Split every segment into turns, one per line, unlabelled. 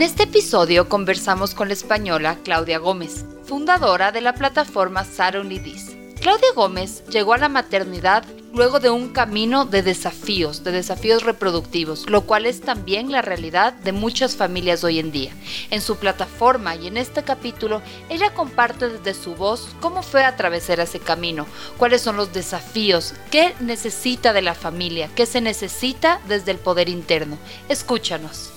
En este episodio conversamos con la española Claudia Gómez, fundadora de la plataforma Saron Lidis. Claudia Gómez llegó a la maternidad luego de un camino de desafíos, de desafíos reproductivos, lo cual es también la realidad de muchas familias hoy en día. En su plataforma y en este capítulo, ella comparte desde su voz cómo fue atravesar ese camino, cuáles son los desafíos, qué necesita de la familia, qué se necesita desde el poder interno. Escúchanos.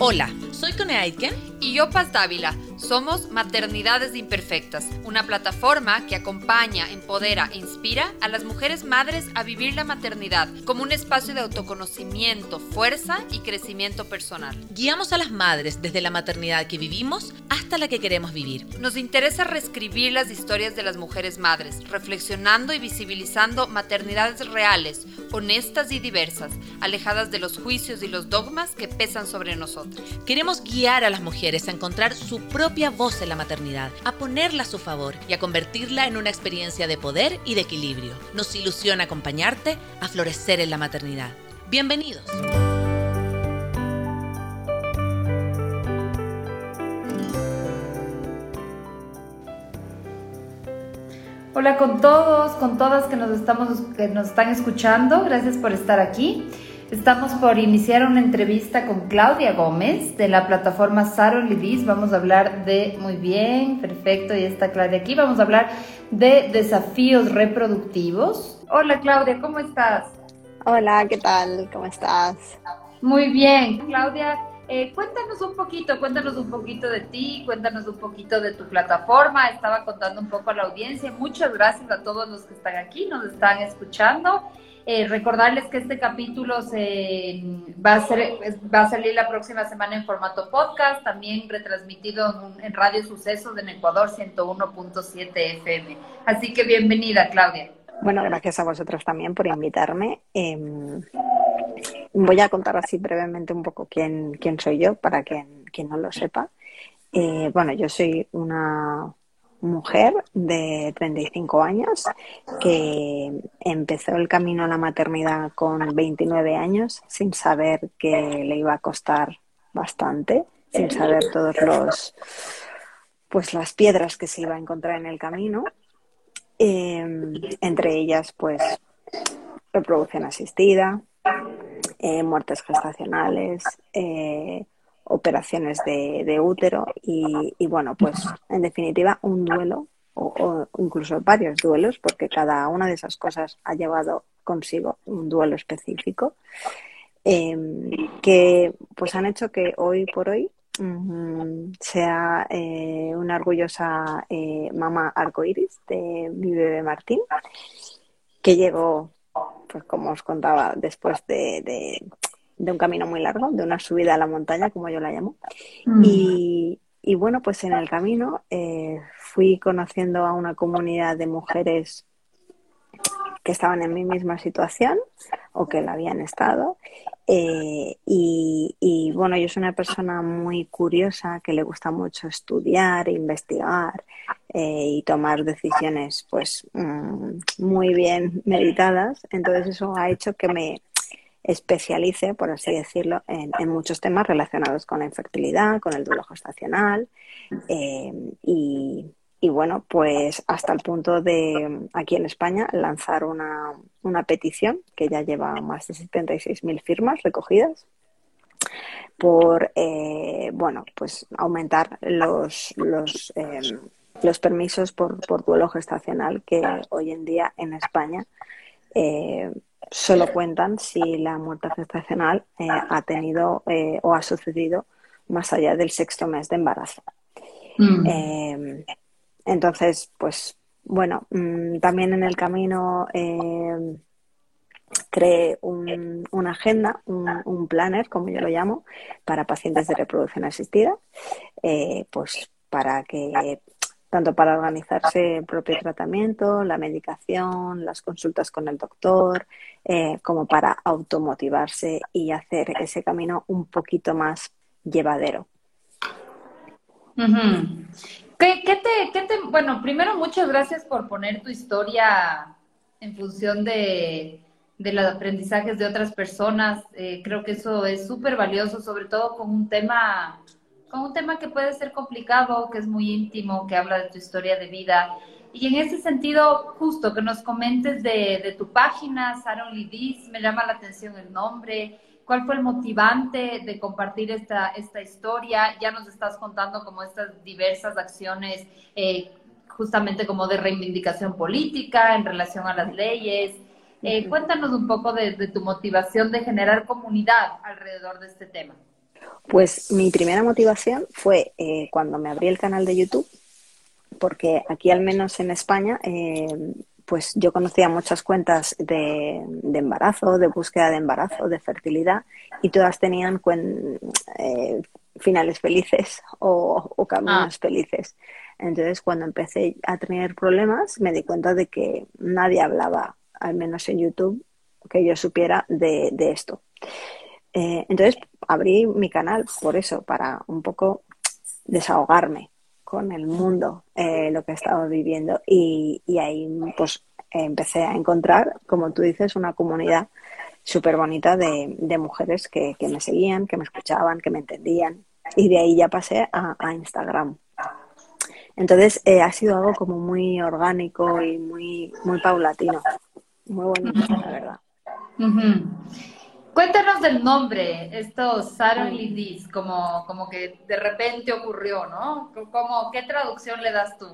Hola, soy Cone Aitken
y yo Paz Dávila. Somos Maternidades Imperfectas, una plataforma que acompaña, empodera e inspira a las mujeres madres a vivir la maternidad como un espacio de autoconocimiento, fuerza y crecimiento personal.
Guiamos a las madres desde la maternidad que vivimos hasta la que queremos vivir.
Nos interesa reescribir las historias de las mujeres madres, reflexionando y visibilizando maternidades reales, honestas y diversas, alejadas de los juicios y los dogmas que pesan sobre nosotros.
Queremos guiar a las mujeres a encontrar su propia voz en la maternidad, a ponerla a su favor y a convertirla en una experiencia de poder y de equilibrio. Nos ilusiona acompañarte a florecer en la maternidad. Bienvenidos.
Hola con todos, con todas que nos, estamos, que nos están escuchando. Gracias por estar aquí. Estamos por iniciar una entrevista con Claudia Gómez de la plataforma Saro Lidis. Vamos a hablar de, muy bien, perfecto, y está Claudia aquí. Vamos a hablar de desafíos reproductivos. Hola Claudia, ¿cómo estás?
Hola, ¿qué tal? ¿Cómo estás?
Muy bien, Claudia. Eh, cuéntanos un poquito, cuéntanos un poquito de ti, cuéntanos un poquito de tu plataforma. Estaba contando un poco a la audiencia. Muchas gracias a todos los que están aquí, nos están escuchando. Eh, recordarles que este capítulo se, va, a ser, va a salir la próxima semana en formato podcast, también retransmitido en, Radio Sucesos en Ecuador 101.7 FM. Así que bienvenida, Claudia.
Bueno, gracias a vosotros también por invitarme. Em, voy a contar así brevemente un poco quién, quién soy yo, para quien, quien no lo sepa. Eh, bueno, yo soy una mujer de 35 años que empezó el camino a la maternidad con 29 años sin saber que le iba a costar bastante, sin saber todos los pues las piedras que se iba a encontrar en el camino. Em, entre ellas, pues, reproducción asistida, eh, muertes gestacionales, eh, operaciones de, útero y, bueno, pues en definitiva un duelo o, incluso varios duelos porque cada una de esas cosas ha llevado consigo un duelo específico em, que pues han hecho que hoy por hoy mm, sea eh, una orgullosa eh, mamá arcoiris de mi bebé Martín que llegó pues como os contaba después de de un camino muy largo, de una subida a la montaña, como yo la llamo. Mm. Y, y, bueno, pues en el camino eh, fui conociendo a una comunidad de mujeres que estaban en mi misma situación o que la habían estado. Eh, y, y, bueno, yo soy una persona muy curiosa que le gusta mucho estudiar, investigar eh, y tomar decisiones pues mm, muy bien meditadas. Entonces eso ha hecho que me, especialice, por así decirlo, en, muchos temas relacionados con la infertilidad, con el duelo gestacional eh, y, bueno, pues hasta el punto de aquí en España lanzar una, petición que ya lleva más de 76.000 firmas recogidas por eh, bueno pues aumentar los los, eh, los permisos por, por, duelo gestacional que hoy en día en España solo cuentan si la muerte gestacional eh, ha tenido eh, o ha sucedido más allá del sexto mes de embarazo. Mm. Em, entonces, pues bueno, mm, también en el camino em, creé una agenda, un, planner, como yo lo llamo, para pacientes de reproducción asistida, eh, pues para que tanto para organizarse el propio tratamiento, la medicación, las consultas con el doctor, eh, como para automotivarse y hacer ese camino un poquito más llevadero.
¿Qué, te, qué te, bueno, primero muchas gracias por poner tu historia en función de, los aprendizajes de otras personas. Eh, creo que eso es súper valioso, sobre todo con un tema, con un tema que puede ser complicado, que es muy íntimo, que habla de tu historia de vida. Y en ese sentido, justo que nos comentes de, de tu página, Saron Lidis, me llama la atención el nombre. ¿Cuál fue el motivante de compartir esta, esta historia? Ya nos estás contando como estas diversas acciones, eh, justamente como de reivindicación política en relación a las leyes. Eh, cuéntanos un poco de, tu motivación de generar comunidad alrededor de este tema.
Pues mi primera motivación fue eh, cuando me abrí el canal de YouTube, porque aquí al menos en España, pues yo conocía muchas cuentas de, embarazo, de búsqueda de embarazo, de fertilidad, y todas tenían eh, finales felices o, caminos ah. felices. Entonces, cuando empecé a tener problemas, me di cuenta de que nadie hablaba, al menos en YouTube, que yo supiera de, esto. Eh, entonces, abrí mi canal por eso, para un poco desahogarme con el mundo, eh, lo que estaba viviendo. Y, ahí pues empecé a encontrar, como tú dices, una comunidad súper bonita de, mujeres que, me seguían, que me escuchaban, que me entendían. Y de ahí ya pasé a, Instagram. Entonces eh, ha sido algo como muy orgánico y muy, muy paulatino. Muy bonito, la verdad.
Cuéntanos del nombre, esto Suddenly This, como, como que de repente ocurrió, ¿no? Como, ¿Qué traducción le das tú?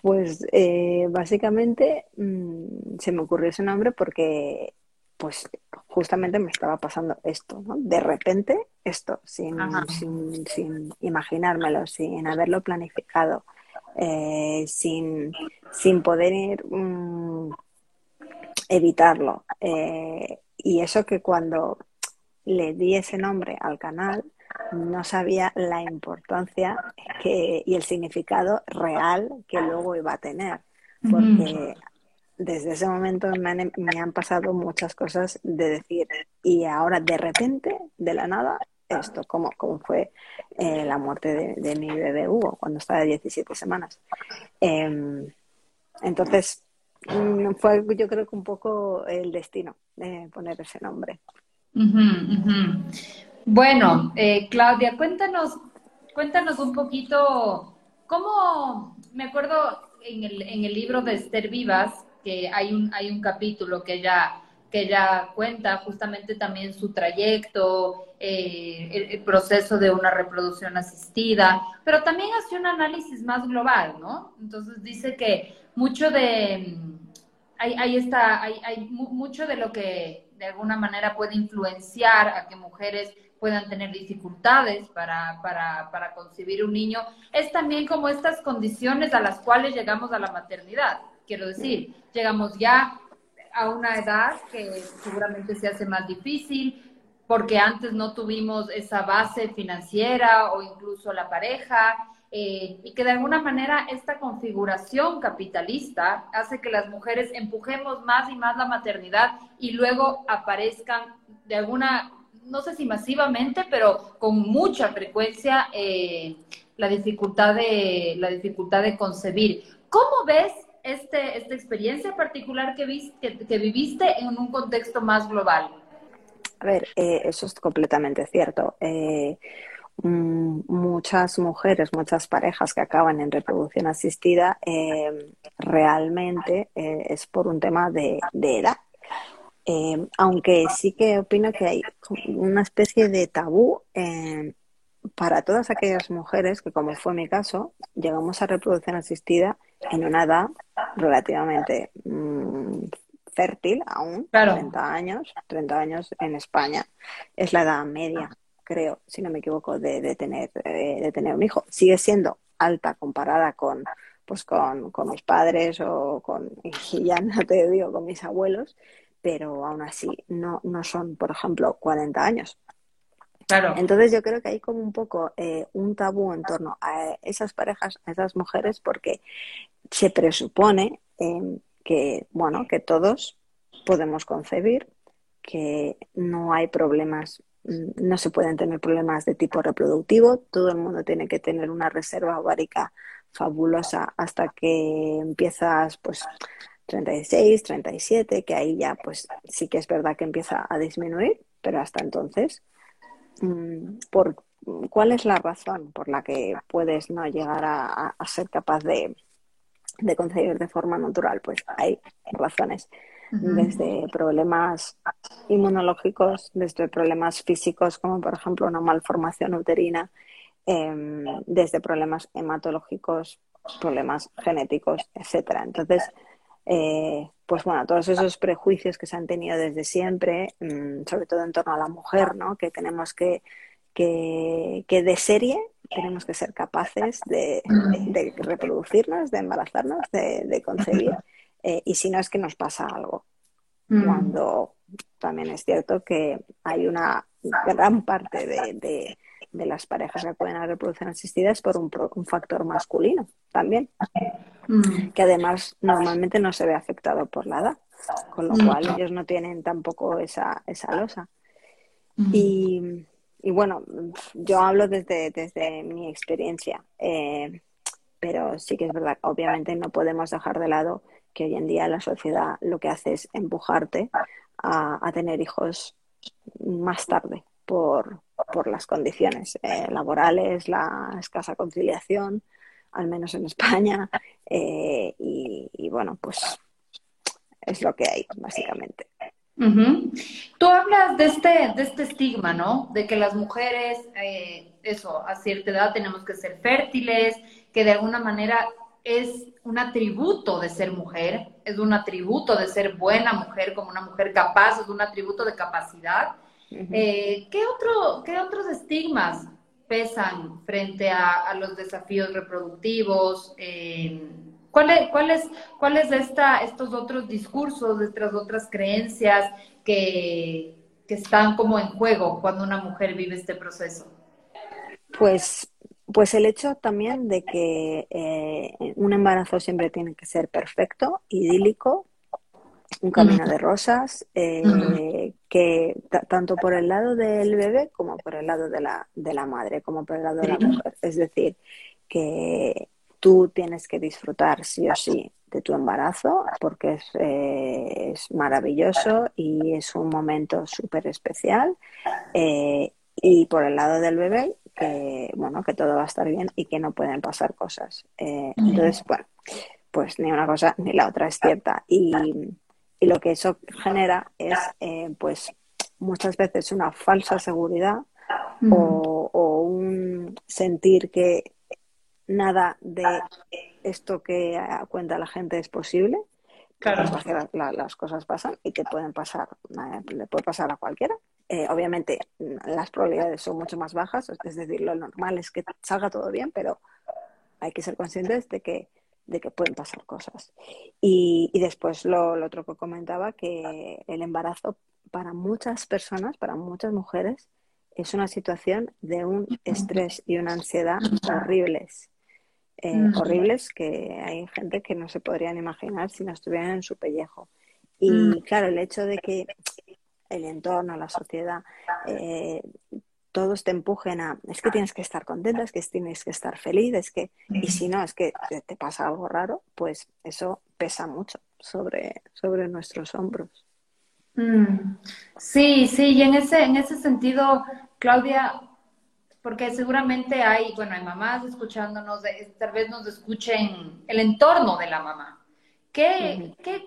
Pues eh, básicamente mm, se me ocurrió ese nombre porque pues justamente me estaba pasando esto, ¿no? De repente esto, sin, sin, sin, imaginármelo, sin haberlo planificado, eh, sin, sin poder mm, evitarlo. Eh, y eso que cuando le di ese nombre al canal, no sabía la importancia que, y el significado real que luego iba a tener. Porque desde ese momento me han, pasado muchas cosas de decir, y ahora de repente, de la nada, esto, como, como fue eh, la muerte de, mi bebé Hugo cuando estaba de 17 semanas. Em, entonces, Mm, fue yo creo que un poco el destino de poner ese nombre.
Bueno, eh, Claudia, cuéntanos, cuéntanos un poquito cómo, me acuerdo en el, en el libro de Esther Vivas, que hay un, hay un capítulo que ella, que ella cuenta justamente también su trayecto, eh, el, el, proceso de una reproducción asistida, pero también hace un análisis más global, ¿no? Entonces dice que mucho de ahí, está, hay, hay mucho de lo que de alguna manera puede influenciar a que mujeres puedan tener dificultades para, para, para concebir un niño, es también como estas condiciones a las cuales llegamos a la maternidad. Quiero decir, llegamos ya a una edad que seguramente se hace más difícil porque antes no tuvimos esa base financiera o incluso la pareja, eh, y que de alguna manera esta configuración capitalista hace que las mujeres empujemos más y más la maternidad y luego aparezcan de alguna, no sé si masivamente, pero con mucha frecuencia eh, la, dificultad de, la dificultad de concebir. ¿Cómo ves este, esta experiencia particular que, que, viviste en un contexto más global?
A ver, eh, eso es completamente cierto. Mm, muchas mujeres, muchas parejas que acaban en reproducción asistida, eh, realmente eh, es por un tema de, edad. Eh, aunque sí que opino que hay una especie de tabú para todas aquellas mujeres que, como fue mi caso, llegamos a reproducción asistida en una edad relativamente mm, fértil aún, 30 años, 30 años en España es la edad media creo, si no me equivoco, de, tener, eh, de tener un hijo. Sigue siendo alta comparada con pues con, mis padres o con, y ya no te digo, con mis abuelos, pero aún así no, no son, por ejemplo, 40 años. Claro. Entonces yo creo que hay como un poco eh, un tabú en torno a esas parejas, a esas mujeres, porque se presupone eh, que, bueno, que todos podemos concebir, que no hay problemas no se pueden tener problemas de tipo reproductivo, todo el mundo tiene que tener una reserva ovárica fabulosa hasta que empiezas pues 36, 37, que ahí ya pues sí que es verdad que empieza a disminuir, pero hasta entonces, mm, ¿por cuál es la razón por la que puedes no llegar a, ser capaz de, de concebir de forma natural? Pues hay razones desde problemas inmunológicos, desde problemas físicos, como por ejemplo una malformación uterina, em, desde problemas hematológicos, problemas genéticos, etcétera. Entonces, eh, pues bueno, todos esos prejuicios que se han tenido desde siempre, mm, sobre todo en torno a la mujer, ¿no? Que tenemos que, que, de serie tenemos que ser capaces de, reproducirnos, de embarazarnos, de, concebir. Eh, y si no es que nos pasa algo. Mm. Cuando también es cierto que hay una gran parte de, las parejas que pueden haber reproducción asistida es por un, un factor masculino también, mm. que además normalmente no se ve afectado por la edad, con lo mm. cual ellos no tienen tampoco esa, esa losa. Y, y, bueno, yo hablo desde, desde mi experiencia, eh, pero sí que es verdad, obviamente no podemos dejar de lado que hoy en día la sociedad lo que hace es empujarte a, tener hijos más tarde por, las condiciones eh, laborales, la escasa conciliación, al menos en España, eh, y, bueno, pues es lo que hay, básicamente.
Tú hablas de este, de este estigma, ¿no? De que las mujeres, eh, eso, a cierta edad tenemos que ser fértiles, que de alguna manera es un atributo de ser mujer, es un atributo de ser buena mujer, como una mujer capaz, es un atributo de capacidad. Eh, ¿qué, otro, ¿Qué otros estigmas pesan frente a, los desafíos reproductivos? Eh, ¿Cuáles cuál es, esta, estos otros discursos, estas otras creencias que, que están como en juego cuando una mujer vive este proceso?
Pues pues el hecho también de que eh, un embarazo siempre tiene que ser perfecto, idílico, un camino de rosas, eh, que tanto por el lado del bebé como por el lado de la, de la madre, como por el lado de la mujer. Es decir, que tú tienes que disfrutar sí o sí de tu embarazo porque es, eh, es maravilloso y es un momento súper especial. y por el lado del bebé, que, bueno, que todo va a estar bien y que no pueden pasar cosas. Eh, entonces, bueno, pues ni una cosa ni la otra es cierta. Y, y lo que eso genera es, eh, pues, muchas veces una falsa seguridad o, o, un sentir que nada de esto que cuenta la gente es posible. Claro. las cosas pasan y que pueden pasar, eh, le puede pasar a cualquiera. Eh, obviamente las probabilidades son mucho más bajas, es decir, lo normal es que salga todo bien, pero hay que ser conscientes de que, de que pueden pasar cosas. Y, y después lo, otro que comentaba, que el embarazo para muchas personas, para muchas mujeres, es una situación de un estrés y una ansiedad horribles. Eh, horribles que hay gente que no se podrían imaginar si no estuvieran en su pellejo. Y claro, el hecho de que el entorno, la sociedad, eh, todos te empujen a, es que tienes que estar contenta, es que tienes que estar feliz, es que, y si no, es que te, pasa algo raro, pues eso pesa mucho sobre, sobre nuestros hombros.
Mm. Sí, sí, y en ese, en ese sentido, Claudia, porque seguramente hay, bueno, hay mamás escuchándonos, tal vez nos escuchen el entorno de la mamá. ¿Qué, ¿qué,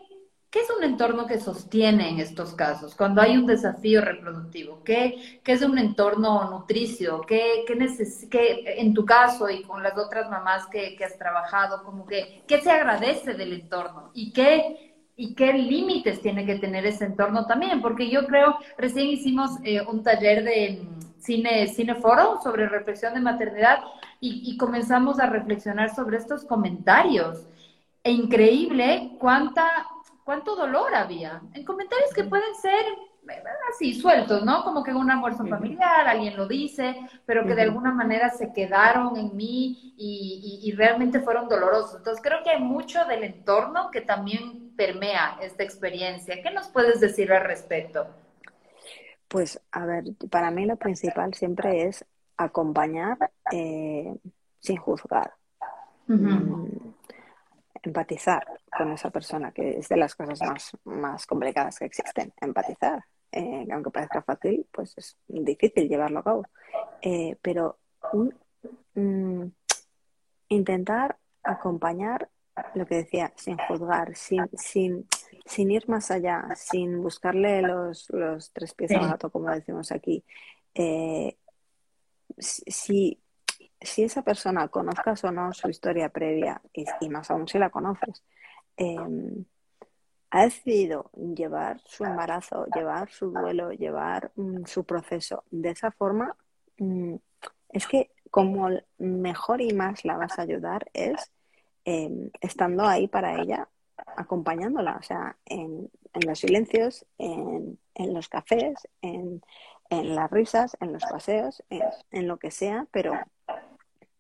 ¿Qué es un entorno que sostiene en estos casos? Cuando hay un desafío reproductivo, ¿qué, qué es un entorno nutricio? ¿Qué, qué, en tu caso y con las otras mamás que, que, has trabajado, como que, ¿qué se agradece del entorno? ¿Y qué, y qué límites tiene que tener ese entorno también? Porque yo creo, recién hicimos eh, un taller de mm, cine, cineforo sobre reflexión de maternidad y, y comenzamos a reflexionar sobre estos comentarios. E increíble cuánta cuánto dolor había. En comentarios que pueden ser eh, así sueltos, ¿no? Como que un almuerzo familiar, alguien lo dice, pero que de alguna manera se quedaron en mí y, realmente fueron dolorosos. Entonces creo que hay mucho del entorno que también permea esta experiencia. ¿Qué nos puedes decir al respecto?
Pues a ver, para mí lo principal siempre es acompañar eh, sin juzgar. Empatizar con esa persona, que es de las cosas más, más complicadas que existen, empatizar. Eh, aunque parezca fácil, pues es difícil llevarlo a cabo. Eh, pero mm, intentar acompañar lo que decía, sin juzgar, sin, sin, sin ir más allá, sin buscarle los, los tres pies al gato, como decimos aquí. Eh, si, si esa persona conozcas o no su historia previa, y, más aún si la conoces, em, ha decidido llevar su embarazo, llevar su duelo, llevar mm, su proceso de esa forma, mm, es que como mejor y más la vas a ayudar es em, estando ahí para ella, acompañándola, o sea, en, los silencios, en, los cafés, en, las risas, en los paseos, en, lo que sea, pero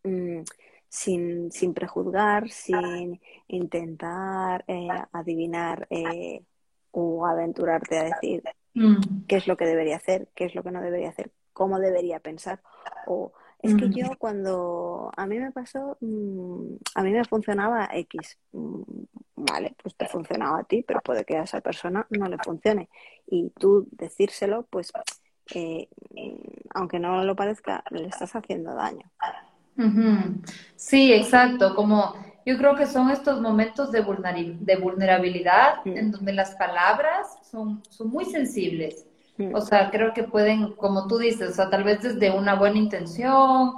mm, sin, sin prejuzgar, sin intentar eh, adivinar eh, o aventurarte a decir mm. qué es lo que debería hacer, qué es lo que no debería hacer, cómo debería pensar. O es que yo cuando a mí me pasó, mm, a mí me funcionaba X. Mm, vale, pues te funcionaba a ti, pero puede que a esa persona no le funcione. Y tú decírselo, pues, eh, aunque no lo parezca, le estás haciendo daño.
Sí, exacto. Como yo creo que son estos momentos de, de vulnerabilidad mm. en donde las palabras son, son muy sensibles. Mm. O sea, creo que pueden, como tú dices, o sea, tal vez desde una buena intención,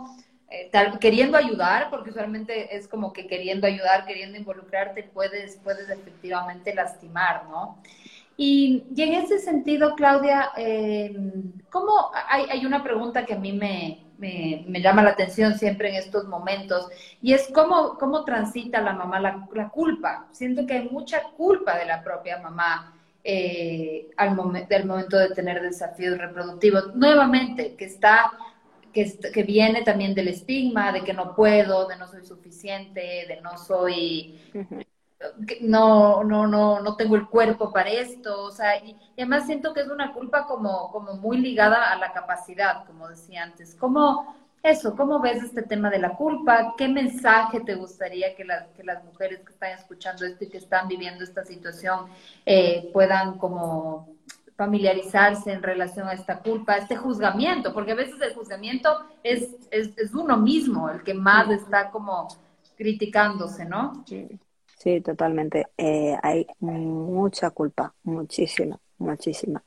eh, tal, queriendo ayudar, porque usualmente es como que queriendo ayudar, queriendo involucrarte, puedes, puedes efectivamente lastimar, ¿no? Y, en ese sentido, Claudia, eh, ¿cómo hay, hay una pregunta que a mí me, me, llama la atención siempre en estos momentos, y es cómo, cómo transita la mamá la, culpa. Siento que hay mucha culpa de la propia mamá eh, al del momento de tener desafíos reproductivos. Nuevamente, que está, que, que viene también del estigma de que no puedo, de no soy suficiente, de no soy no, no, no, no tengo el cuerpo para esto, o sea, y, además siento que es una culpa como, como muy ligada a la capacidad, como decía antes. ¿Cómo, eso, cómo ves este tema de la culpa? ¿Qué mensaje te gustaría que, que las mujeres que están escuchando esto y que están viviendo esta situación eh, puedan como familiarizarse en relación a esta culpa, a este juzgamiento? Porque a veces el juzgamiento es, es, es uno mismo el que más está como criticándose, ¿no?
Sí. Sí, totalmente. Eh, hay mucha culpa, muchísima, muchísima.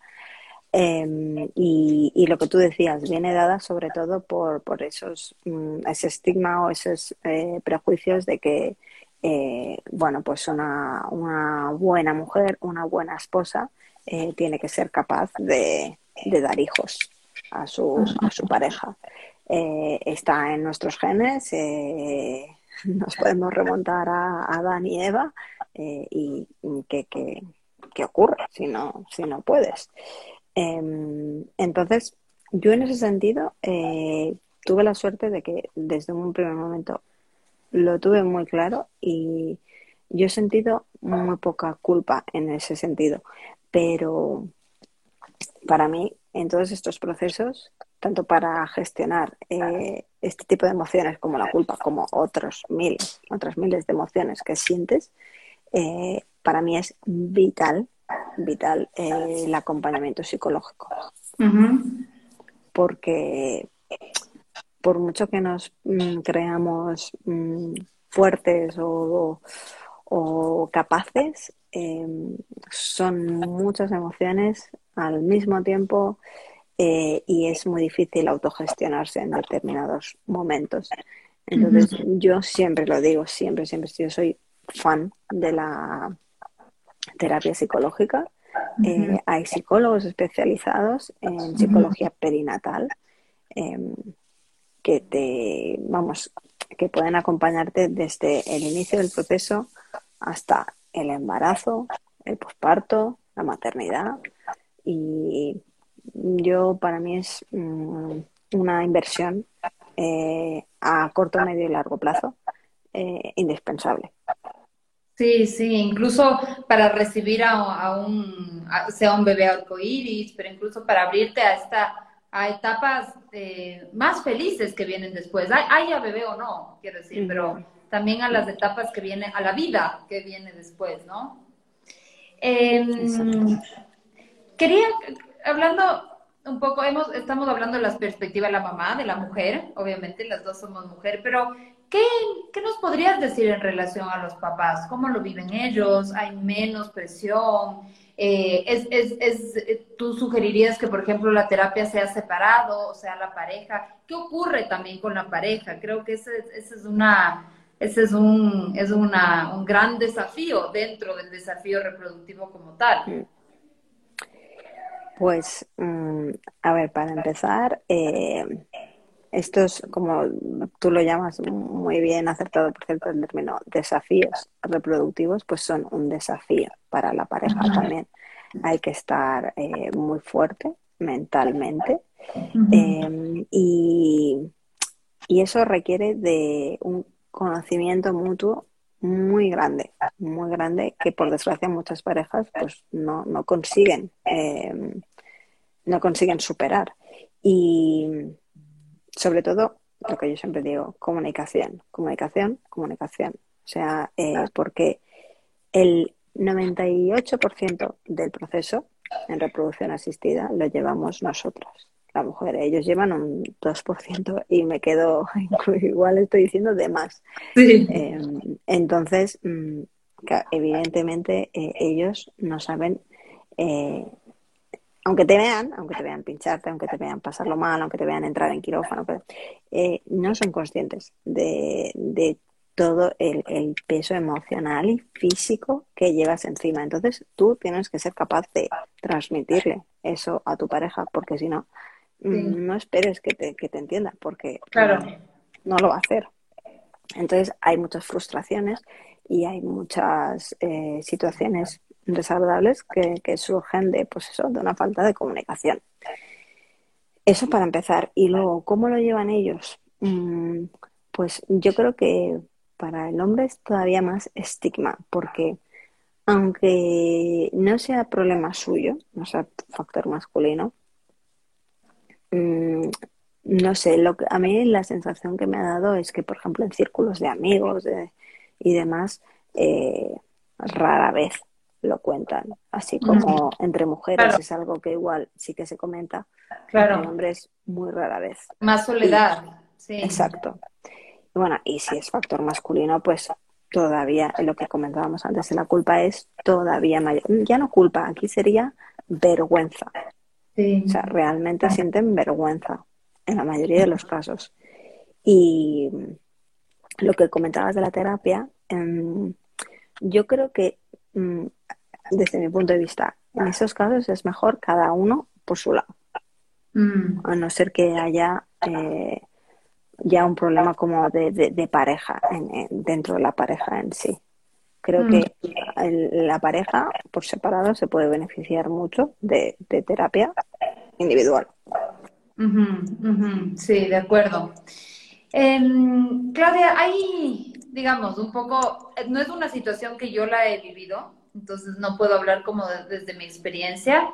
Em, y, lo que tú decías, viene dada sobre todo por, por esos, mm, ese estigma o esos eh, prejuicios de que, eh, bueno, pues una, una, buena mujer, una buena esposa, tiene que ser capaz de, de dar hijos a su, a su pareja. está en nuestros genes, nos podemos remontar a, Adán y Eva eh, y qué que, ocurre si no, si no puedes. Em, entonces, yo en ese sentido eh, tuve la suerte de que desde un primer momento lo tuve muy claro y yo he sentido muy poca culpa en ese sentido, pero para mí en todos estos procesos tanto para gestionar eh, este tipo de emociones como la culpa, como otros miles, otras miles de emociones que sientes, eh, para mí es vital, vital eh, el acompañamiento psicológico. Porque por mucho que nos mm, creamos mm, fuertes o, o capaces, son muchas emociones al mismo tiempo eh, y es muy difícil autogestionarse en determinados momentos. Entonces, yo siempre lo digo, siempre, siempre, yo soy fan de la terapia psicológica. Eh, hay psicólogos especializados en psicología perinatal em, que te, vamos, que pueden acompañarte desde el inicio del proceso hasta el embarazo, el posparto, la maternidad y yo para mí es mm, una inversión eh, a corto, medio y largo plazo eh, indispensable.
Sí, sí, incluso para recibir a, un, sea un bebé arcoíris, pero incluso para abrirte a esta a etapas eh, más felices que vienen después. Haya bebé o no, quiero decir, pero también a las etapas que vienen, a la vida que viene después, ¿no? Em, quería, hablando un poco, hemos, estamos hablando de la perspectiva de la mamá, de la mujer, obviamente las dos somos mujer, pero ¿qué, ¿qué, nos podrías decir en relación a los papás? ¿Cómo lo viven ellos? ¿Hay menos presión? Eh, es, es, es, ¿Tú sugerirías que, por ejemplo, la terapia sea separado, o sea, la pareja? ¿Qué ocurre también con la pareja? Creo que ese, ese es una... Ese es un, es una, un gran desafío dentro del desafío reproductivo como tal.
Pues, mm, a ver, para empezar, eh, estos, como tú lo llamas muy bien acertado, por cierto, el término desafíos reproductivos, pues son un desafío para la pareja también. Hay que estar eh, muy fuerte mentalmente em, y, y eso requiere de un conocimiento mutuo muy grande, muy grande, que por desgracia muchas parejas pues no, no consiguen, em, no consiguen superar. Y sobre todo, lo que yo siempre digo, comunicación, comunicación, comunicación. O sea, eh, porque el 98% del proceso en reproducción asistida lo llevamos nosotras la mujer. Ellos llevan un 2% y me quedo, igual estoy diciendo de más. Em, entonces, mm, evidentemente eh, ellos no saben, eh, aunque te vean, aunque te vean pincharte, aunque te vean pasarlo mal, aunque te vean entrar en quirófano, eh, no son conscientes de, de todo el, el, peso emocional y físico que llevas encima. Entonces tú tienes que ser capaz de transmitirle eso a tu pareja, porque si no, no esperes que te, que te entienda, porque
claro.
no lo va a hacer. Entonces hay muchas frustraciones y hay muchas eh, situaciones desagradables que, surgen de, pues eso, de una falta de comunicación. Eso para empezar. Y luego, ¿cómo lo llevan ellos? Mm, pues yo creo que para el hombre es todavía más estigma, porque aunque no sea problema suyo, no sea factor masculino, Mm, no sé, lo que, a mí la sensación que me ha dado es que, por ejemplo, en círculos de amigos y demás, eh, rara vez lo cuentan. Así como entre mujeres es algo que igual sí que se comenta,
claro.
entre hombres muy rara vez.
Más soledad, sí.
Exacto. Y bueno, y si es factor masculino, pues todavía, lo que comentábamos antes, la culpa es todavía mayor. Ya no culpa, aquí sería vergüenza. O sea, realmente sienten vergüenza en la mayoría de los casos. Y lo que comentabas de la terapia, em, yo creo que mm, desde mi punto de vista, en esos casos es mejor cada uno por su lado. Mm. A no ser que haya eh, ya un problema como de, pareja dentro de la pareja en sí. Creo mm. que la pareja por separado se puede beneficiar mucho de, terapia individual.
Sí, de acuerdo. Em, Claudia, hay, digamos, un poco, no es una situación que yo la he vivido, entonces no puedo hablar como desde mi experiencia,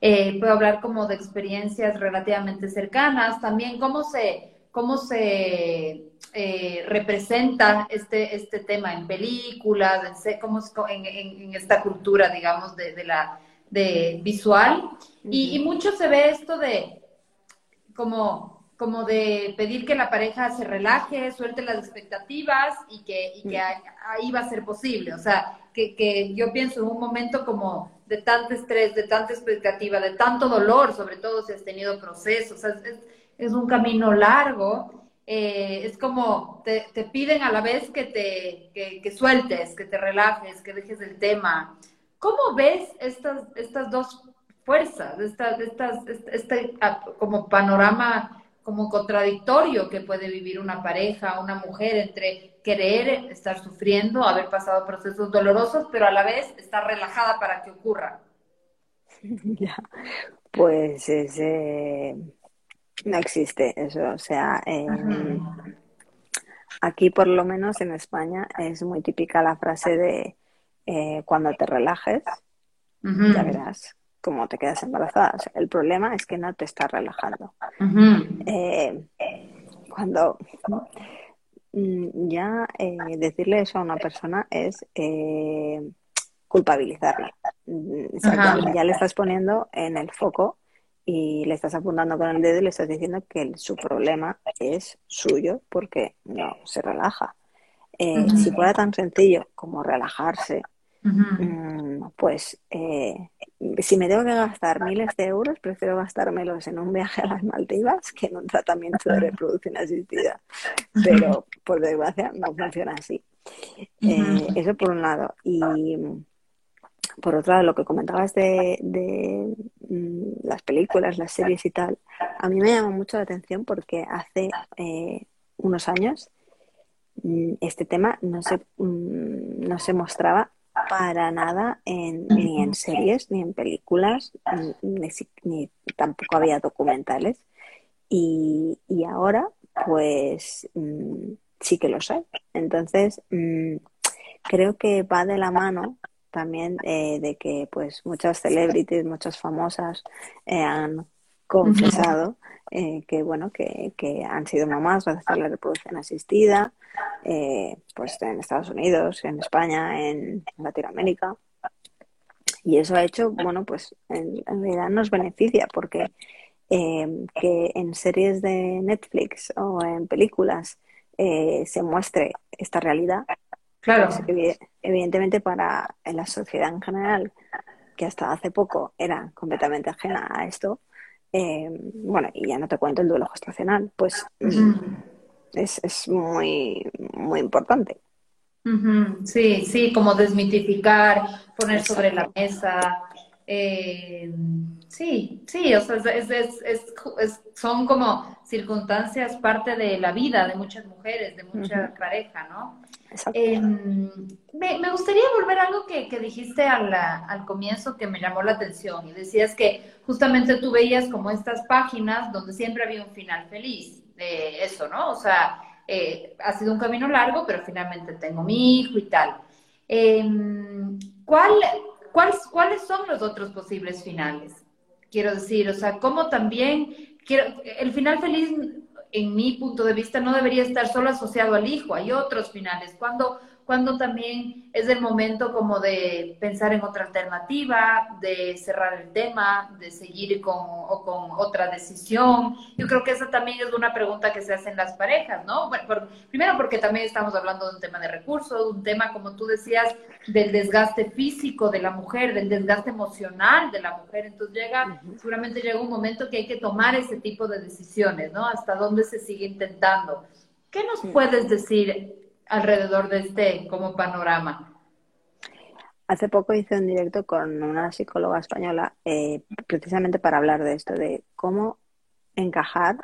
eh, puedo hablar como de experiencias relativamente cercanas, también cómo se, cómo se eh, representa este, este tema en películas, en, cómo, en, en, esta cultura, digamos, de, de la de visual. y, y, mucho se ve esto de como, como de pedir que la pareja se relaje, suelte las expectativas y que, y que ahí va a ser posible. O sea, que, que yo pienso en un momento como de tanto estrés, de tanta expectativa, de tanto dolor, sobre todo si has tenido procesos. es, es un camino largo eh, es como te, piden a la vez que te que, sueltes, que te relajes, que dejes el tema. ¿Cómo ves estas, estas dos fuerzas, estas, estas, este, ah, como panorama como contradictorio que puede vivir una pareja, una mujer entre querer estar sufriendo, haber pasado procesos dolorosos, pero a la vez estar relajada para que ocurra?
Ya, pues ese no existe eso, o sea, aquí por lo menos en España es muy típica la frase de eh, cuando te relajes, ya verás cómo te quedas embarazada. el problema es que no te estás relajando. Eh, cuando mm, ya eh, decirle eso a una persona es eh, culpabilizarle. Mm, ya, le estás poniendo en el foco y le estás apuntando con el dedo y le estás diciendo que su problema es suyo porque no se relaja. Eh, si fuera tan sencillo como relajarse, mm, pues eh, si me tengo que gastar miles de euros, prefiero gastármelos en un viaje a las Maldivas que en un tratamiento de reproducción asistida. Pero por desgracia no funciona así. Eh, eso por un lado. Y por otro lado, lo que comentabas de, las películas, las series y tal, a mí me llama mucho la atención porque hace eh, unos años mm, este tema no se, mm, no se mostraba para nada ni en series, ni en películas, ni, tampoco había documentales. Y, y ahora, pues sí que lo sé. Entonces, creo que va de la mano también eh, de que pues muchas celebrities, muchas famosas eh, han confesado eh, que bueno que, que, han sido mamás gracias a la reproducción asistida pues en Estados Unidos, en España, en, Latinoamérica. Y eso ha hecho bueno pues en, realidad nos beneficia porque que en series de Netflix o en películas se muestre esta realidad Claro. Pues, evidentemente para la sociedad en general, que hasta hace poco era completamente ajena a esto, eh, bueno, y ya no te cuento el duelo gestacional, pues mm, es, es muy, muy importante.
Sí, sí, como desmitificar, poner sobre la mesa. Eh, sí, sí, o sea, es, es, son como circunstancias parte de la vida de muchas mujeres, de mucha pareja, ¿no? Em, me, gustaría volver a algo que, dijiste al, al, comienzo que me llamó la atención y decías que justamente tú veías como estas páginas donde siempre había un final feliz, de eso, ¿no? O sea, eh, ha sido un camino largo, pero finalmente tengo mi hijo y tal. Em, ¿cuál, ¿Cuáles son los otros posibles finales? Quiero decir, o sea, ¿cómo también el final feliz en mi punto de vista, no debería estar solo asociado al hijo, hay otros finales. Cuando cuando también es el momento como de pensar en otra alternativa, de cerrar el tema, de seguir con, o con otra decisión. Yo creo que esa también es una pregunta que se hacen las parejas, ¿no? Bueno, primero porque también estamos hablando de un tema de recursos, un tema, como tú decías, del desgaste físico de la mujer, del desgaste emocional de la mujer. Entonces llega, seguramente llega un momento que hay que tomar ese tipo de decisiones, ¿no? Hasta dónde se sigue intentando. ¿Qué nos puedes decir alrededor de este como panorama?
Hace poco hice un directo con una psicóloga española eh, precisamente para hablar de esto, de cómo encajar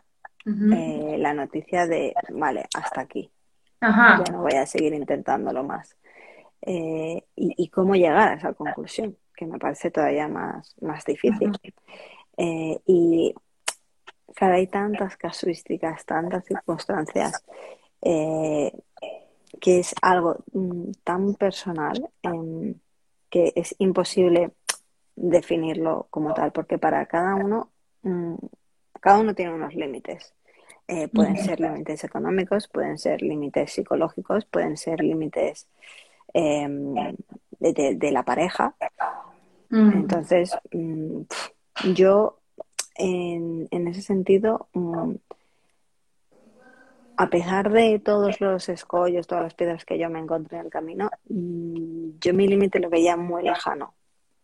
eh, la noticia de, vale, hasta aquí. Ya no voy a seguir intentándolo más. Eh, y, cómo llegar a esa conclusión, que me parece todavía más, más difícil. y claro, hay tantas casuísticas, tantas circunstancias que es algo mm, tan personal em, que es imposible definirlo como tal, porque para cada uno, mm, cada uno tiene unos límites. Eh, pueden ser límites económicos, pueden ser límites psicológicos, pueden ser límites em, de, la pareja. Entonces, mm, yo en, en, ese sentido a pesar de todos los escollos, todas las piedras que yo me encontré en el camino, mm, yo mi límite lo veía muy lejano.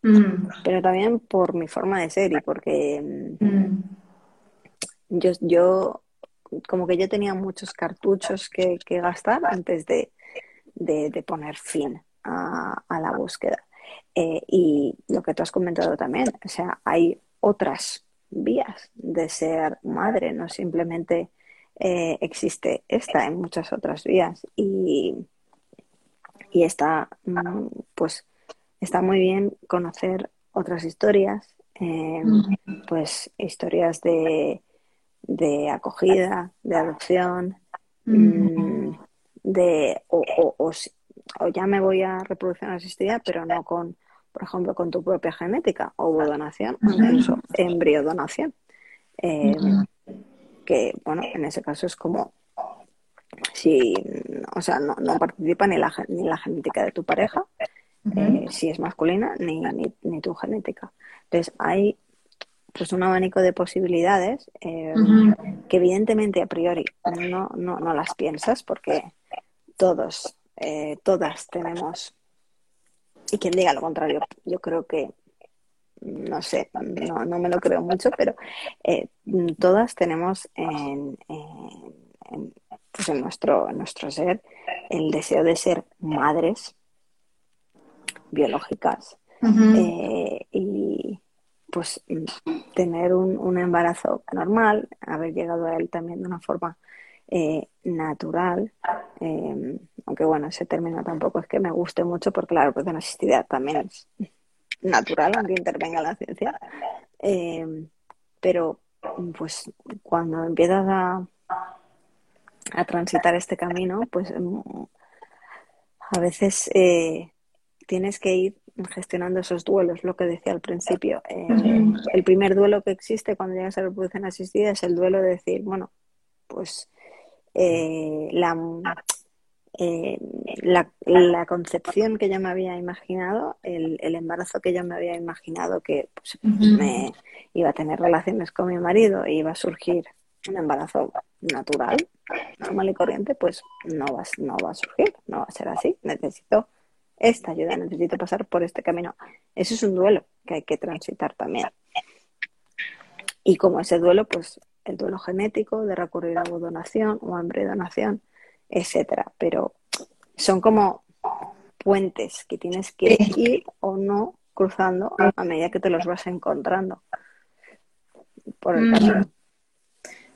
Mm. Pero también por mi forma de ser y porque mm, yo, yo, como que yo tenía muchos cartuchos que, gastar antes de, poner fin a, la búsqueda. Eh, y lo que tú has comentado también, o sea, hay otras vías de ser madre, no simplemente eh, existe esta en muchas otras vías y, y está, mm, pues, está muy bien conocer otras historias, eh, pues historias de, de acogida, de adopción, mm, de o, o, o, ya me voy a reproducción asistida, pero no con, por ejemplo, con tu propia genética, o donación, o incluso embriodonación. Eh, que, bueno, en ese caso es como si, o sea, no, no participa ni la, ni la genética de tu pareja, eh, si es masculina, ni, ni, tu genética. Entonces, hay pues un abanico de posibilidades eh, que evidentemente a priori no, no, no las piensas porque todos, eh, todas tenemos, y quien diga lo contrario, yo creo que, no sé, no, no me lo creo mucho, pero todas tenemos en, en, pues en, nuestro, nuestro ser el deseo de ser madres biológicas eh, y pues tener un, embarazo normal, haber llegado a él también de una forma eh, natural, eh, aunque bueno, ese término tampoco es que me guste mucho porque la reproducción asistida también es natural, aunque intervenga la ciencia, pero pues cuando empiezas a, a transitar este camino, pues mm, a veces eh, tienes que ir gestionando esos duelos, lo que decía al principio. Eh, el primer duelo que existe cuando llegas a la reproducción asistida es el duelo de decir, bueno, pues eh, la, la, concepción que yo me había imaginado, el, embarazo que yo me había imaginado que pues, me iba a tener relaciones con mi marido e iba a surgir un embarazo natural, normal y corriente, pues no va, no va a surgir, no va a ser así. Necesito esta ayuda, necesito pasar por este camino. Eso es un duelo que hay que transitar también. Y como ese duelo, pues el duelo genético de recurrir a donación o a donación, etcétera. Pero son como puentes que tienes que ir o no cruzando a medida que te los vas encontrando por el camino.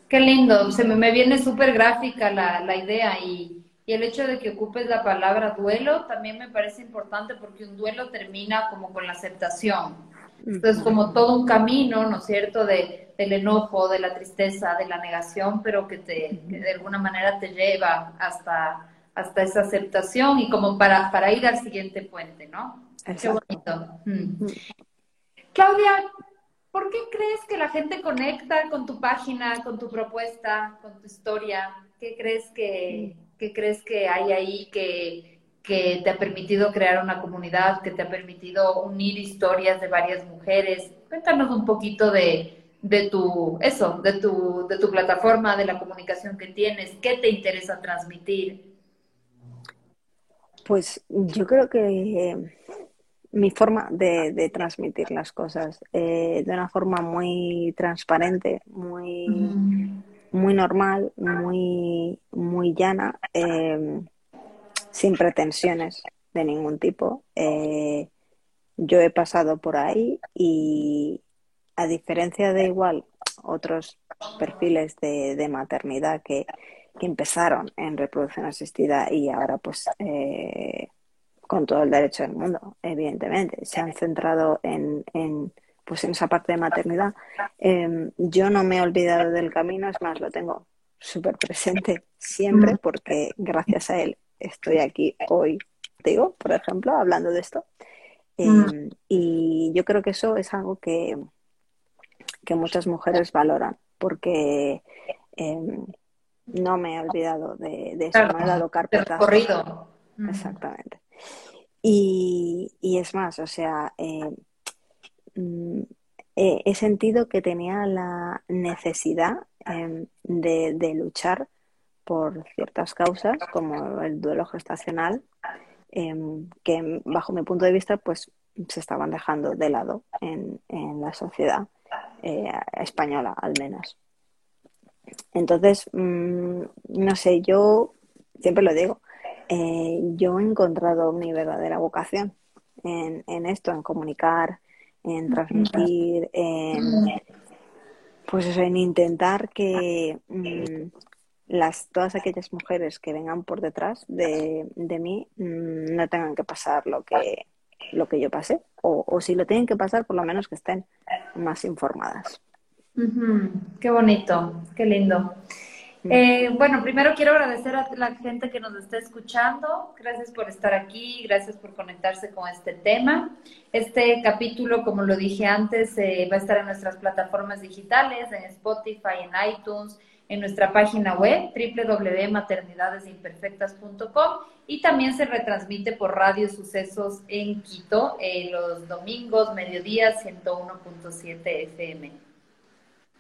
Qué lindo, se me, viene súper gráfica la, la idea y, y, el hecho de que ocupes la palabra duelo también me parece importante porque un duelo termina como con la aceptación. Entonces, como todo un camino, ¿no es cierto?, de, del enojo, de la tristeza, de la negación, pero que, te, de alguna manera te lleva hasta, hasta esa aceptación y como para, para ir al siguiente puente, ¿no? Qué bonito. Mm. Claudia, ¿Por qué crees que la gente conecta con tu página, con tu propuesta, con tu historia? ¿Qué crees que, crees que hay ahí que, que te ha permitido crear una comunidad, que te ha permitido unir historias de varias mujeres? Cuéntanos un poquito de, de tu, eso, de tu, de tu plataforma, de la comunicación que tienes, qué te interesa transmitir.
Pues yo creo que mi forma de, transmitir las cosas eh, de una forma muy transparente, muy, muy normal, muy, muy llana, em, sin pretensiones de ningún tipo. Eh, yo he pasado por ahí y a diferencia de igual otros perfiles de, maternidad que, que, empezaron en reproducción asistida y ahora pues eh, con todo el derecho del mundo, evidentemente. Se han centrado en, en pues en esa parte de maternidad. Em, yo no me he olvidado del camino, es más, lo tengo súper presente siempre porque gracias a él estoy aquí hoy, digo, por ejemplo, hablando de esto. Em, y yo creo que eso es algo que, que muchas mujeres valoran porque em, no me he olvidado de, eso, no he dado carpetazo. Exactamente. Y, es más, o sea, eh, mm, he sentido que tenía la necesidad em, de, luchar por ciertas causas, como el duelo gestacional, em, que bajo mi punto de vista, pues se estaban dejando de lado en, la sociedad eh, española, al menos. Entonces, mm, no sé, yo siempre lo digo, eh, yo he encontrado mi verdadera vocación en, esto, en comunicar, en transmitir, en, pues en intentar que mm, las, todas aquellas mujeres que vengan por detrás de, mí mm, no tengan que pasar lo que, lo que yo pasé, o, si lo tienen que pasar, por lo menos que estén más informadas.
Qué bonito, qué lindo. Eh, bueno, primero quiero agradecer a la gente que nos está escuchando. Gracias por estar aquí, gracias por conectarse con este tema. Este capítulo, como lo dije antes, eh, va a estar en nuestras plataformas digitales, en Spotify, en iTunes, en nuestra página web www.maternidadesimperfectas.com y también se retransmite por Radio Sucesos en Quito eh, los domingos, mediodía, 101.7 FM.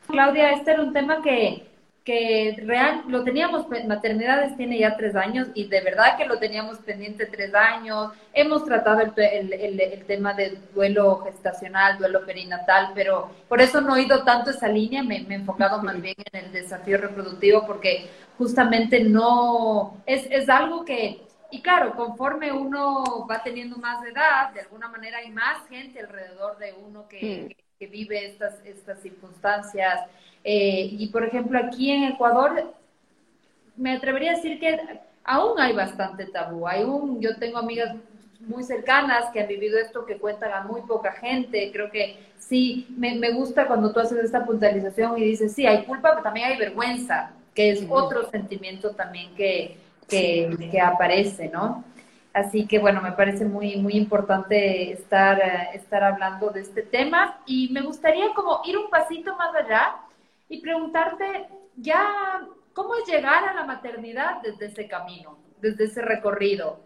Claudia, este era un tema que que real, lo teníamos, maternidades tiene ya tres años y de verdad que lo teníamos pendiente tres años. Hemos tratado el, el, el, tema del duelo gestacional, duelo perinatal, pero por eso no he ido tanto esa línea, me, me he enfocado más bien en el desafío reproductivo porque justamente no, es, es algo que, y claro, conforme uno va teniendo más edad, de alguna manera hay más gente alrededor de uno que, que, que vive estas, estas circunstancias eh, y por ejemplo, aquí en Ecuador, me atrevería a decir que aún hay bastante tabú. Hay un, yo tengo amigas muy cercanas que han vivido esto que cuentan a muy poca gente. Creo que sí, me, me gusta cuando tú haces esta puntualización y dices, sí, hay culpa, pero también hay vergüenza, que es otro sentimiento también que, que, que, aparece, ¿no? Así que bueno, me parece muy, muy importante estar, estar hablando de este tema y me gustaría como ir un pasito más allá y preguntarte ya cómo es llegar a la maternidad desde ese camino, desde ese recorrido.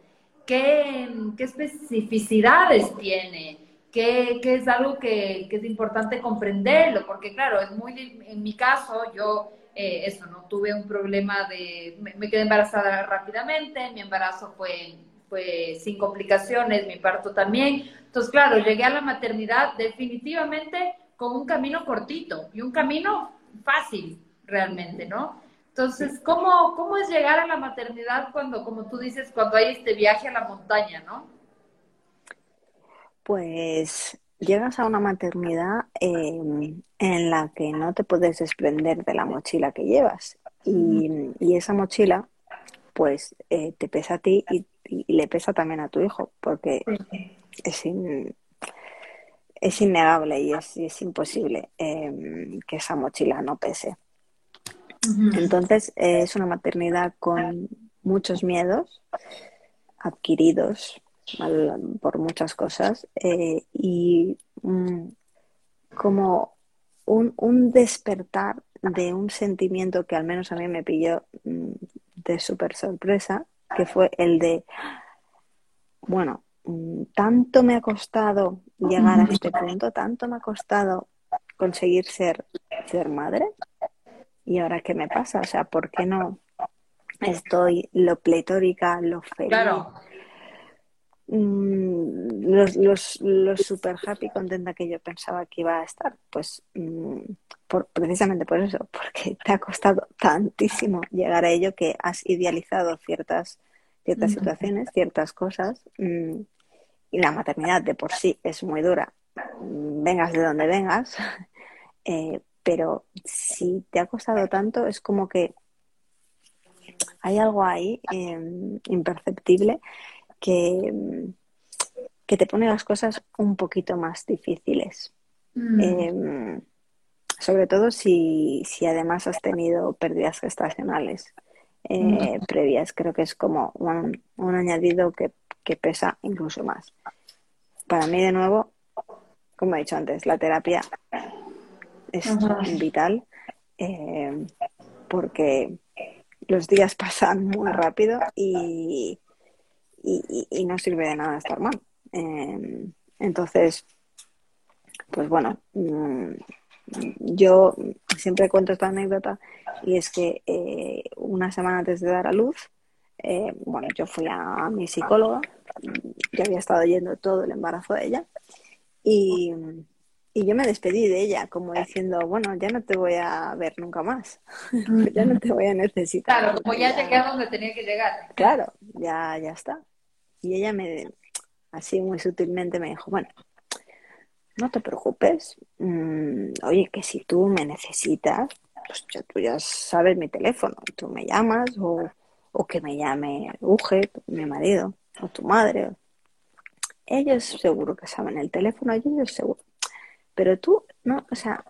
¿Qué, qué especificidades tiene? ¿Qué, ¿Qué, es algo que, que, es importante comprenderlo? Porque claro, es muy, en mi caso, yo eh, eso, no tuve un problema de, me, me, quedé embarazada rápidamente, mi embarazo fue, fue sin complicaciones, mi parto también. Entonces, claro, llegué a la maternidad definitivamente con un camino cortito y un camino fácil realmente, ¿no? Entonces, ¿cómo, ¿cómo es llegar a la maternidad cuando, como tú dices, cuando hay este viaje a la montaña, ¿no?
Pues llegas a una maternidad eh, en la que no te puedes desprender de la mochila que llevas. Y, y esa mochila, pues, eh, te pesa a ti y, y, le pesa también a tu hijo, porque es, in, es innegable y es, es imposible eh, que esa mochila no pese. Entonces, eh, es una maternidad con muchos miedos adquiridos por muchas cosas eh, y mm, como un, un, despertar de un sentimiento que al menos a mí me pilló mm, de súper sorpresa, que fue el de, bueno, tanto me ha costado llegar a este punto, tanto me ha costado conseguir ser, ser madre. ¿Y ahora qué me pasa? O sea, ¿por qué no estoy lo pletórica, lo feliz?
Claro.
Mm, los, los, los, super happy, contenta que yo pensaba que iba a estar, pues mm, por, precisamente por eso, porque te ha costado tantísimo llegar a ello que has idealizado ciertas, ciertas situaciones, ciertas cosas, mm, y la maternidad de por sí es muy dura, vengas de donde vengas, eh, pero si te ha costado tanto es como que hay algo ahí eh, imperceptible que, que te pone las cosas un poquito más difíciles. Mm. Eh, sobre todo si, si, además has tenido pérdidas gestacionales mm. previas. Creo que es como un, un añadido que que pesa incluso más. Para mí, de nuevo, como he dicho antes, la terapia es vital eh, porque los días pasan muy rápido y, y, no sirve de nada estar mal. Eh, entonces, pues bueno, mm, yo siempre cuento esta anécdota y es que eh, una semana antes de dar a luz, eh, bueno, yo fui a mi psicóloga, yo había estado yendo todo el embarazo de ella, y, y, yo me despedí de ella, como diciendo, bueno, ya no te voy a ver nunca más, ya no te voy a necesitar.
Claro, como ya llegué a donde tenía que llegar.
Claro, ya, ya está. Y ella me, así muy sutilmente me dijo, bueno, no te preocupes, mm, oye, que si tú me necesitas, pues ya, tú ya sabes mi teléfono, tú me llamas o o que me llame Uge, mi marido, o tu madre. Ellos seguro que saben el teléfono, ellos seguro. Pero tú, no, o sea,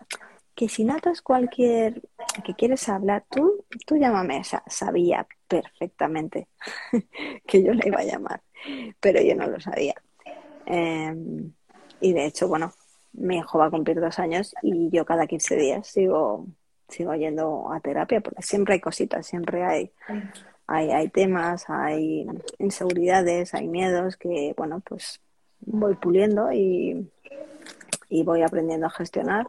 que si notas cualquier que quieres hablar, tú, tú llámame. O sea, sabía perfectamente que yo le iba a llamar, pero yo no lo sabía. Eh, y de hecho, bueno, mi hijo va a cumplir dos años y yo cada 15 días sigo sigo yendo a terapia porque siempre hay cositas, siempre hay, hay, hay temas, hay inseguridades, hay miedos que, bueno, pues voy puliendo y, y voy aprendiendo a gestionar.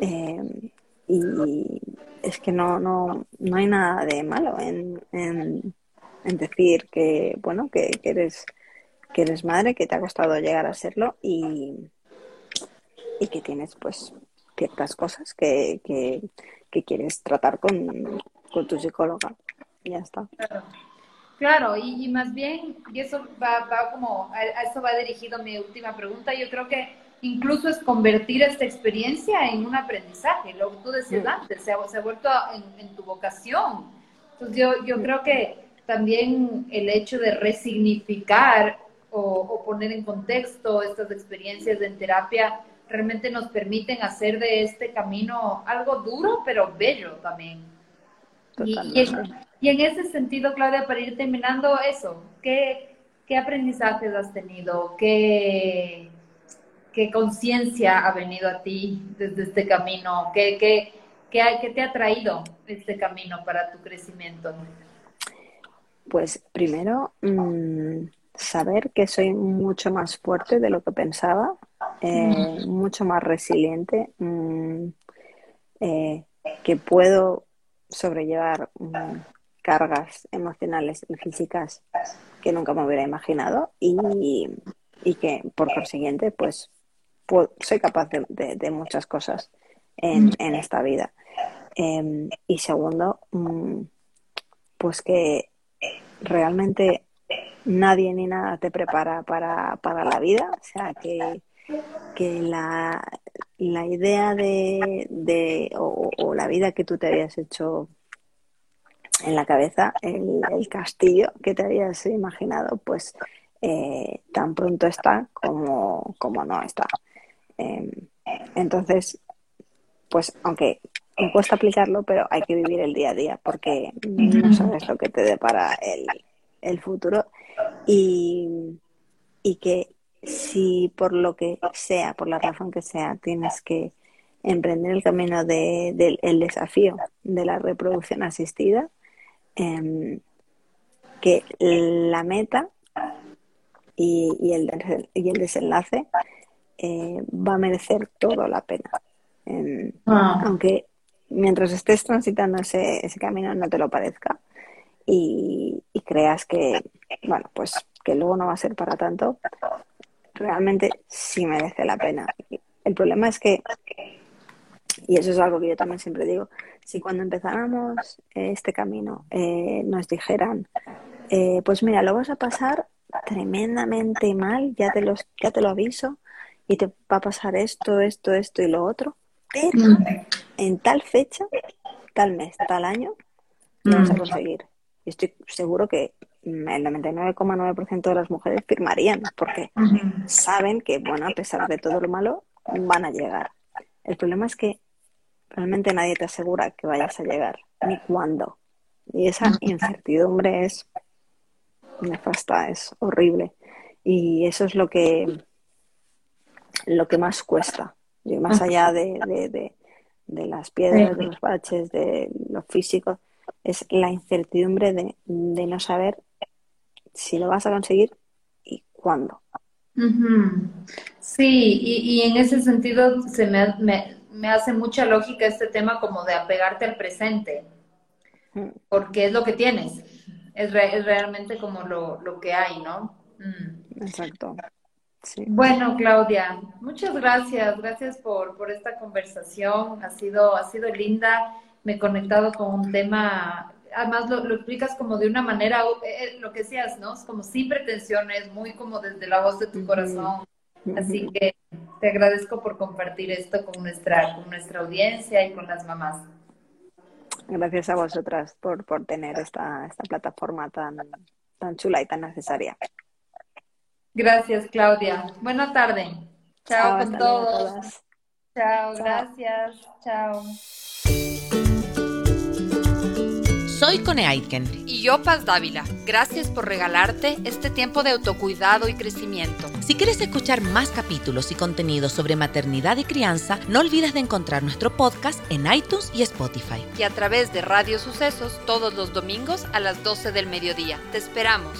Eh, y es que no, no, no hay nada de malo en, en, decir que, bueno, que, eres que eres madre, que te ha costado llegar a serlo y, y que tienes pues ciertas cosas que, que, quieres tratar con, con, tu psicóloga. ya está.
Claro. y, más bien, y eso va, va como, a, eso va dirigido mi última pregunta, yo creo que incluso es convertir esta experiencia en un aprendizaje, lo que tú decías mm. antes, se ha, se ha vuelto en, tu vocación. Entonces yo, yo creo que también el hecho de resignificar o, o, poner en contexto estas experiencias en terapia realmente nos permiten hacer de este camino algo duro, pero bello también. Y, y, en, ese sentido, Claudia, para ir terminando eso, ¿qué, qué aprendizajes has tenido? ¿Qué, qué conciencia ha venido a ti desde este camino? ¿Qué, qué, qué, te ha traído este camino para tu crecimiento?
Pues primero, mm, saber que soy mucho más fuerte de lo que pensaba, eh, mucho más resiliente, mm, eh, que puedo sobrellevar mm, cargas emocionales y físicas que nunca me hubiera imaginado y, y que por consiguiente pues soy capaz de, muchas cosas en, en esta vida. Em, y segundo, mm, pues que realmente nadie ni nada te prepara para, para la vida. O sea, que, que la, la idea de, de o, la vida que tú te habías hecho en la cabeza, el, el castillo que te habías imaginado, pues eh, tan pronto está como, como no está. Em, entonces, pues aunque me cuesta aplicarlo, pero hay que vivir el día a día porque no sabes lo que te depara el, el futuro y, y que si por lo que sea, por la razón que sea, tienes que emprender el camino del de, el desafío de la reproducción asistida, em, que la meta y, y, el, y el desenlace eh, va a merecer toda la pena. Ah. Aunque mientras estés transitando ese, ese, camino no te lo parezca y, creas que, bueno, pues que luego no va a ser para tanto, realmente sí merece la pena. El problema es que, y eso es algo que yo también siempre digo, si cuando empezáramos este camino eh, nos dijeran, eh, pues mira, lo vas a pasar tremendamente mal, ya te, los, ya te lo aviso, y te va a pasar esto, esto, esto y lo otro, pero mm. en tal fecha, tal mes, tal año, lo vas a mm. conseguir. Y estoy seguro que el 99,9% de las mujeres firmarían porque saben que, bueno, a pesar de todo lo malo, van a llegar. El problema es que realmente nadie te asegura que vayas a llegar, ni cuándo. Y esa incertidumbre es nefasta, es horrible. Y eso es lo que lo que más cuesta. Y más allá de, de, de, las piedras, de los baches, de lo físico, es la incertidumbre de, no saber si lo vas a conseguir y cuándo.
Sí, y, en ese sentido se me, me, hace mucha lógica este tema como de apegarte al presente, mm. porque es lo que tienes, es, es realmente como lo, lo, que hay, ¿no?
Mm. Exacto.
Bueno, Claudia, muchas gracias. Gracias por, por esta conversación. Ha sido, ha sido linda. Me he conectado con un tema, además lo, explicas como de una manera, eh, eh, lo que decías, ¿no? Es como sin pretensiones, muy como desde la voz de tu corazón. Así que te agradezco por compartir esto con nuestra, con nuestra audiencia y con las mamás.
Gracias a vosotras por, por tener esta, esta plataforma tan, tan chula y tan necesaria.
Gracias, Claudia. Buena tarde. Chao, con todos. Chao, gracias. Chao.
Soy Cone Aitken.
Y yo, Paz Dávila. Gracias por regalarte este tiempo de autocuidado y crecimiento.
Si quieres escuchar más capítulos y contenidos sobre maternidad y crianza, no olvides de encontrar nuestro podcast en iTunes y Spotify.
Y a través de Radio Sucesos todos los domingos a las 12 del mediodía. Te esperamos.